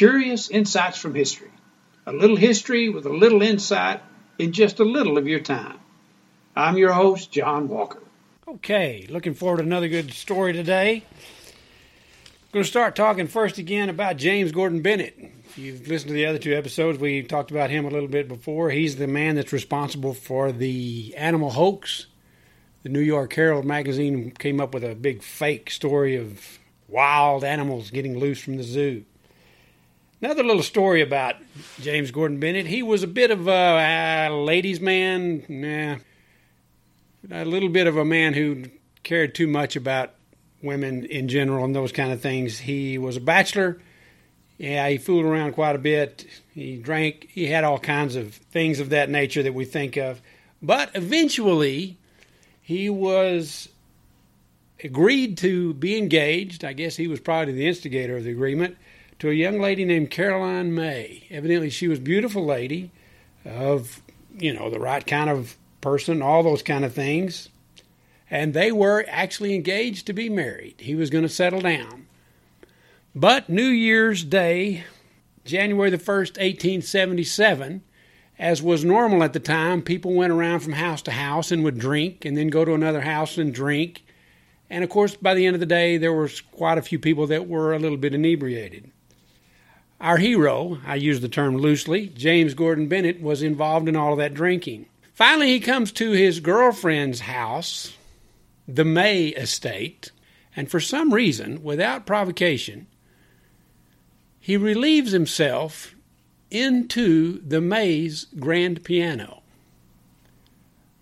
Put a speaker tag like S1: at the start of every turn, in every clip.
S1: Curious Insights from History. A little history with a little insight in just a little of your time. I'm your host, John Walker.
S2: Okay, looking forward to another good story today. I'm Going to start talking first again about James Gordon Bennett. If you've listened to the other two episodes, we talked about him a little bit before. He's the man that's responsible for the animal hoax. The New York Herald magazine came up with a big fake story of wild animals getting loose from the zoo. Another little story about James Gordon Bennett. He was a bit of a, a ladies' man, nah, a little bit of a man who cared too much about women in general and those kind of things. He was a bachelor. Yeah, he fooled around quite a bit. He drank. He had all kinds of things of that nature that we think of. But eventually, he was agreed to be engaged. I guess he was probably the instigator of the agreement to a young lady named Caroline May. Evidently, she was a beautiful lady of, you know, the right kind of person, all those kind of things and they were actually engaged to be married. He was going to settle down. But New Year's Day, January the 1st, 1877, as was normal at the time, people went around from house to house and would drink and then go to another house and drink. And of course, by the end of the day, there was quite a few people that were a little bit inebriated. Our hero, I use the term loosely, James Gordon Bennett, was involved in all of that drinking. Finally, he comes to his girlfriend's house the May estate, and for some reason, without provocation, he relieves himself into the May's grand piano.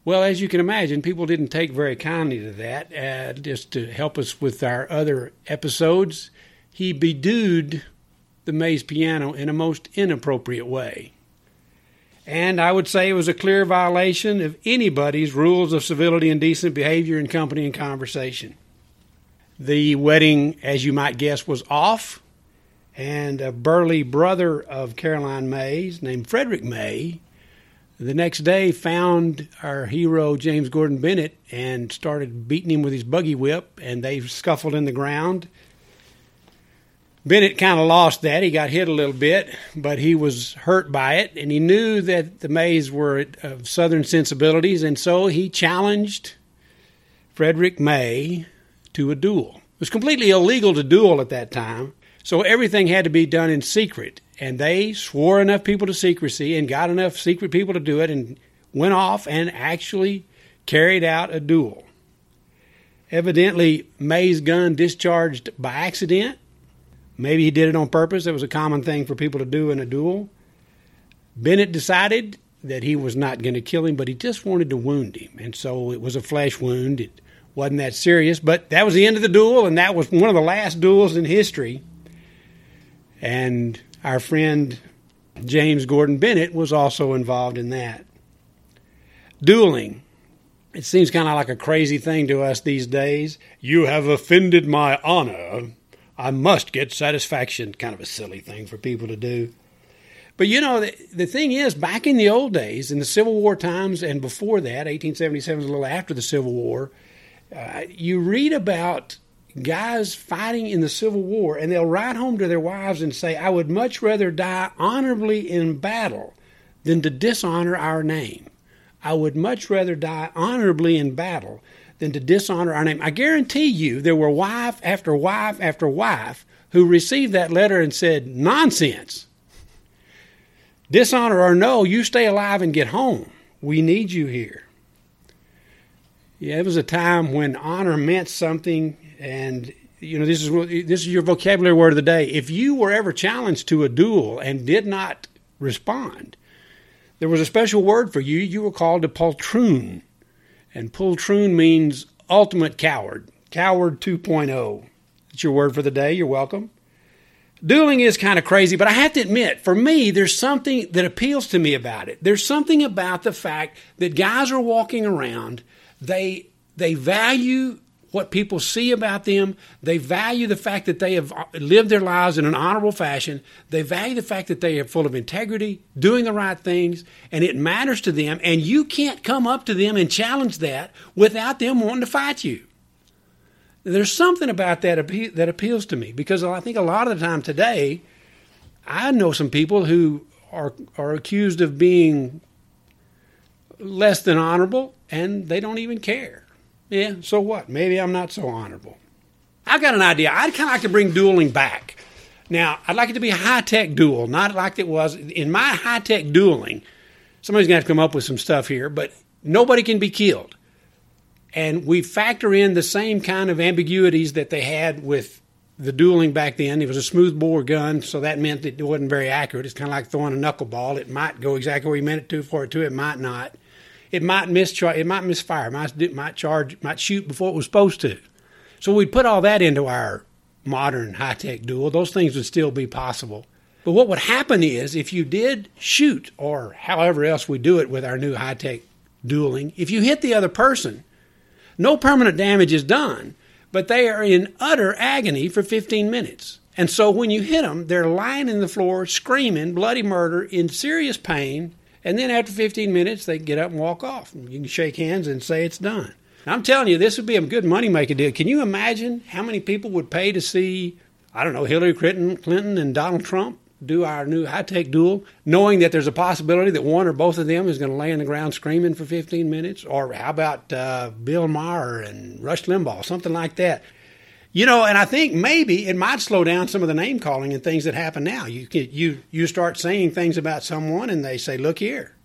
S2: Well, as you can imagine, people didn't take very kindly to that. Uh, just to help us with our other episodes, he bedewed the May's piano in a most inappropriate way and I would say it was a clear violation of anybody's rules of civility and decent behavior in company and conversation. The wedding, as you might guess, was off, and a burly brother of Caroline May's, named Frederick May, the next day found our hero James Gordon Bennett and started beating him with his buggy whip, and they scuffled in the ground. Bennett kind of lost that. He got hit a little bit, but he was hurt by it, and he knew that the Mays were of Southern sensibilities, and so he challenged Frederick May to a duel. It was completely illegal to duel at that time, so everything had to be done in secret. And they swore enough people to secrecy and got enough secret people to do it and went off and actually carried out a duel. Evidently, May's gun discharged by accident Maybe he did it on purpose. It was a common thing for people to do in a duel. Bennett decided that he was not going to kill him, but he just wanted to wound him. And so it was a flesh wound. It wasn't that serious, but that was the end of the duel, and that was one of the last duels in history. And our friend James Gordon Bennett was also involved in that. Dueling. It seems kind of like a crazy thing to us these days. You have offended my honor. I must get satisfaction. Kind of a silly thing for people to do. But you know, the, the thing is, back in the old days, in the Civil War times and before that, 1877 is a little after the Civil War, uh, you read about guys fighting in the Civil War, and they'll write home to their wives and say, I would much rather die honorably in battle than to dishonor our name. I would much rather die honorably in battle than to dishonor our name. I guarantee you there were wife after wife after wife who received that letter and said, Nonsense. Dishonor or no, you stay alive and get home. We need you here. Yeah, it was a time when honor meant something, and you know this is this is your vocabulary word of the day. If you were ever challenged to a duel and did not respond, there was a special word for you. You were called a poltroon. And poltroon means ultimate coward, coward 2.0. That's your word for the day. You're welcome. Dueling is kind of crazy, but I have to admit, for me, there's something that appeals to me about it. There's something about the fact that guys are walking around, they they value what people see about them. They value the fact that they have uh, lived their lives in an honorable fashion. They value the fact that they are full of integrity, doing the right things, and it matters to them. And you can't come up to them and challenge that without them wanting to fight you. There's something about that that appeals to me because I think a lot of the time today, I know some people who are are accused of being less than honorable, and they don't even care. Yeah, so what? Maybe I'm not so honorable. I've got an idea. I'd kind of like to bring dueling back. Now, I'd like it to be a high tech duel, not like it was in my high tech dueling. Somebody's going to have to come up with some stuff here, but nobody can be killed. And we factor in the same kind of ambiguities that they had with the dueling back then. It was a smooth bore gun, so that meant it wasn't very accurate. It's kind of like throwing a knuckleball. It might go exactly where you meant it to for it to, it might not. It might miss, it might misfire, might, might charge, might shoot before it was supposed to. So we'd put all that into our modern high tech duel. Those things would still be possible. But what would happen is if you did shoot, or however else we do it with our new high tech dueling, if you hit the other person, no permanent damage is done, but they are in utter agony for 15 minutes. And so when you hit them, they're lying in the floor, screaming, bloody murder, in serious pain. And then after 15 minutes, they get up and walk off. You can shake hands and say it's done. I'm telling you, this would be a good money making deal. Can you imagine how many people would pay to see, I don't know, Hillary Clinton, Clinton and Donald Trump do our new high tech duel, knowing that there's a possibility that one or both of them is going to lay on the ground screaming for 15 minutes? Or how about uh, Bill Maher and Rush Limbaugh, something like that? You know, and I think maybe it might slow down some of the name calling and things that happen now. You you you start saying things about someone, and they say, "Look here,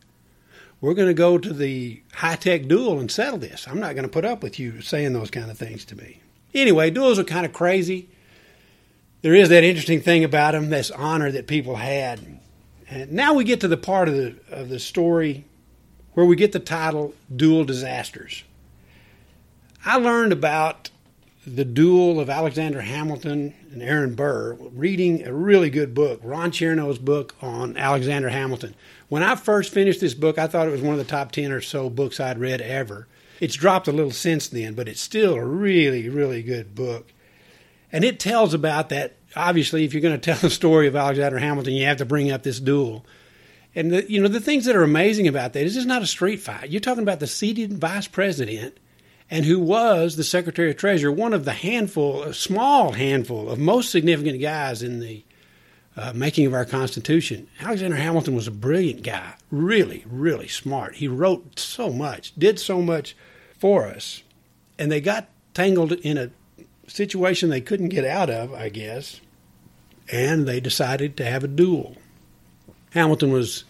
S2: we're going to go to the high tech duel and settle this. I'm not going to put up with you saying those kind of things to me. Anyway, duels are kind of crazy. There is that interesting thing about them, this honor that people had. And now we get to the part of the of the story where we get the title Duel Disasters. I learned about the duel of Alexander Hamilton and Aaron Burr reading a really good book, Ron Chernow's book on Alexander Hamilton. When I first finished this book, I thought it was one of the top 10 or so books I'd read ever. It's dropped a little since then, but it's still a really, really good book. And it tells about that. Obviously, if you're going to tell the story of Alexander Hamilton, you have to bring up this duel. And the, you know the things that are amazing about that is it's not a street fight. You're talking about the seated vice president, and who was the Secretary of Treasury, one of the handful, a small handful of most significant guys in the uh, making of our Constitution. Alexander Hamilton was a brilliant guy, really, really smart. He wrote so much, did so much for us, and they got tangled in a situation they couldn't get out of, I guess, and they decided to have a duel. Hamilton was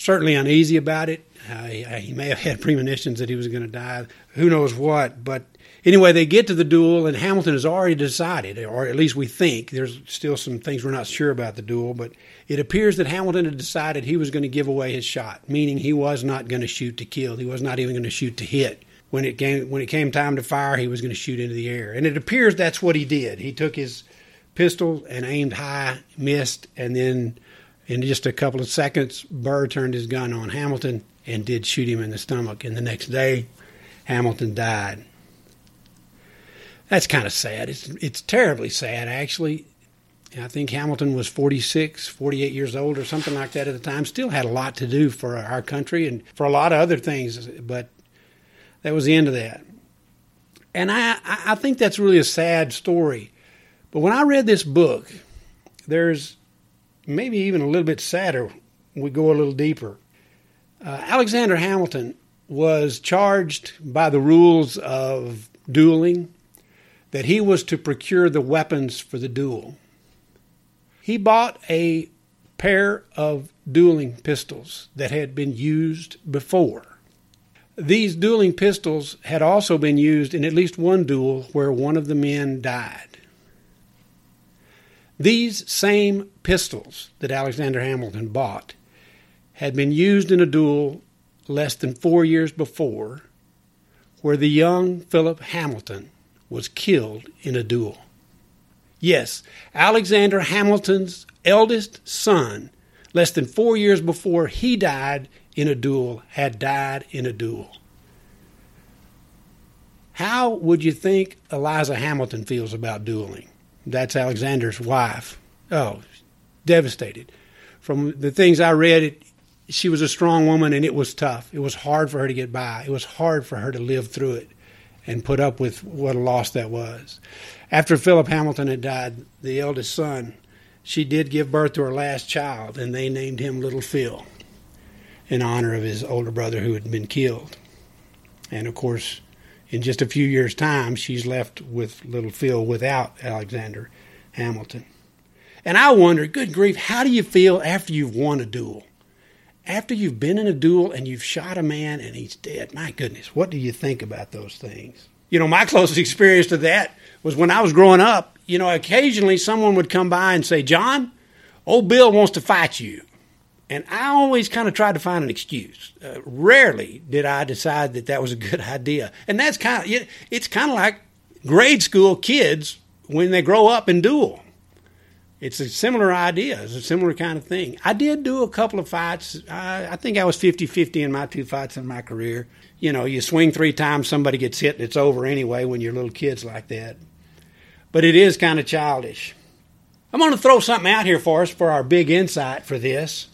S2: certainly uneasy about it. Uh, he, he, may have had premonitions that he was going to die. Who knows what? But Anyway, they get to the duel, and Hamilton has already decided, or at least we think. There's still some things we're not sure about the duel, but it appears that Hamilton had decided he was going to give away his shot, meaning he was not going to shoot to kill. He was not even going to shoot to hit. When it came when it came time to fire, he was going to shoot into the air, and it appears that's what he did. He took his pistol and aimed high, missed, and then in just a couple of seconds, Burr turned his gun on Hamilton and did shoot him in the stomach. And the next day, Hamilton died that's kind of sad. It's it's terribly sad, actually. I think Hamilton was 46, 48 years old or something like that at the time. Still had a lot to do for our country and for a lot of other things, but that was the end of that. And I, I think that's really a sad story. But when I read this book, there's maybe even a little bit sadder. We go a little deeper. Uh, Alexander Hamilton was charged by the rules of dueling that he was to procure the weapons for the duel. He bought a pair of dueling pistols that had been used before. These dueling pistols had also been used in at least one duel where one of the men died. These same pistols that Alexander Hamilton bought had been used in a duel less than four years before where the young Philip Hamilton was killed in a duel. Yes, Alexander Hamilton's eldest son, less than four years before he died in a duel, had died in a duel. How would you think Eliza Hamilton feels about dueling? That's Alexander's wife. Oh, devastated. From the things I read, it, she was a strong woman and it was tough. It was hard for her to get by. It was hard for her to live through it and put up with what a loss that was. After Philip Hamilton had died, the eldest son she did give birth to her last child, and they named him Little Phil in honor of his older brother who had been killed. And of course, in just a few years' time, she's left with little Phil without Alexander Hamilton. And I wonder, good grief, how do you feel after you've won a duel? After you've been in a duel and you've shot a man and he's dead, my goodness, what do you think about those things? You know, my closest experience to that was when I was growing up. You know, occasionally someone would come by and say, John, old Bill wants to fight you. And I always kind of tried to find an excuse. Uh, rarely did I decide that that was a good idea. And that's kind of, it's kind of like grade school kids when they grow up and duel. It's a similar idea. It's a similar kind of thing. I did do a couple of fights. I, I think I was 50 50 in my two fights in my career. You know, you swing three times, somebody gets hit, and it's over anyway when you're little kids like that. But it is kind of childish. I'm going to throw something out here for us for our big insight for this.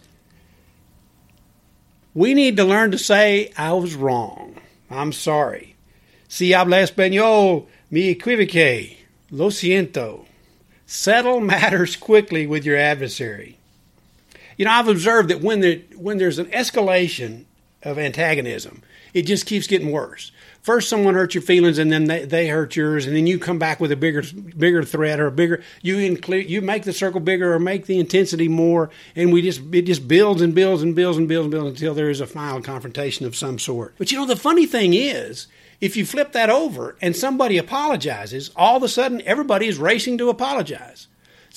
S2: We need to learn to say, I was wrong. I'm sorry. Si habla español, me equivoqué. Lo siento. Settle matters quickly with your adversary. You know, I've observed that when, there, when there's an escalation of antagonism, it just keeps getting worse. First someone hurts your feelings and then they, they hurt yours and then you come back with a bigger bigger threat or a bigger you include you make the circle bigger or make the intensity more and we just it just builds and builds and builds and builds and builds until there is a final confrontation of some sort. But you know the funny thing is if you flip that over and somebody apologizes all of a sudden everybody is racing to apologize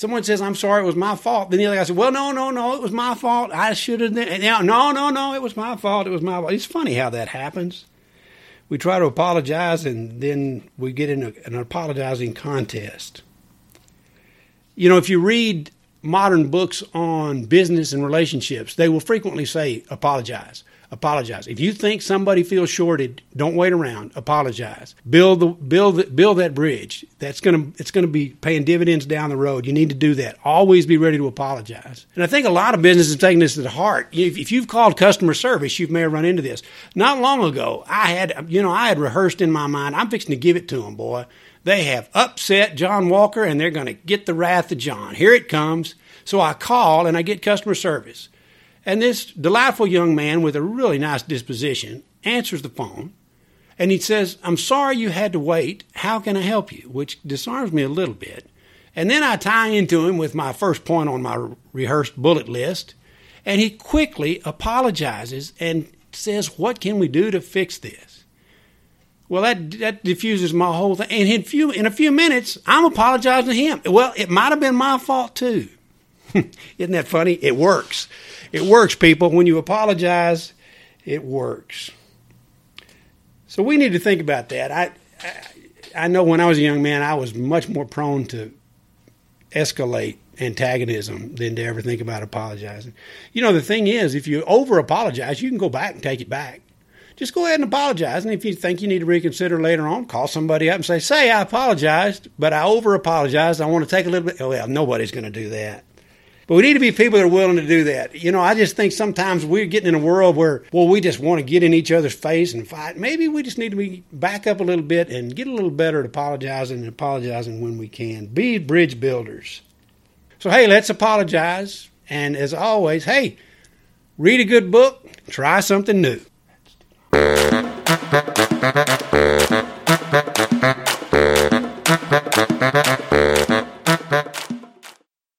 S2: someone says, I'm sorry, it was my fault. Then the other guy says, Well, no, no, no, it was my fault. I should have. No, no, no, it was my fault. It was my fault. It's funny how that happens we try to apologize and then we get in a, an apologizing contest. You know, if you read modern books on business and relationships, they will frequently say apologize apologize. If you think somebody feels shorted, don't wait around. Apologize. Build the build build that bridge. That's gonna it's gonna be paying dividends down the road. You need to do that. Always be ready to apologize. And I think a lot of businesses are taking this to the heart. If, if you've called customer service, you may have run into this. Not long ago, I had you know I had rehearsed in my mind. I'm fixing to give it to them, boy. They have upset John Walker, and they're going to get the wrath of John. Here it comes. So I call and I get customer service. And this delightful young man with a really nice disposition answers the phone and he says, I'm sorry you had to wait. How can I help you? Which disarms me a little bit. And then I tie into him with my first point on my rehearsed bullet list. And he quickly apologizes and says, What can we do to fix this? Well, that, that diffuses my whole thing. And in, few, in a few minutes, I'm apologizing to him. Well, it might have been my fault too. Isn't that funny? It works. It works, people. When you apologize, it works. So we need to think about that. I, I, I know when I was a young man, I was much more prone to escalate antagonism than to ever think about apologizing. You know, the thing is, if you over apologize, you can go back and take it back. Just go ahead and apologize. And if you think you need to reconsider later on, call somebody up and say, Say, I apologized, but I over apologized. I want to take a little bit. Oh, well, nobody's going to do that. But we need to be people that are willing to do that. You know, I just think sometimes we're getting in a world where, well, we just want to get in each other's face and fight. Maybe we just need to be back up a little bit and get a little better at apologizing and apologizing when we can. Be bridge builders. So, hey, let's apologize. And as always, hey, read a good book, try something new.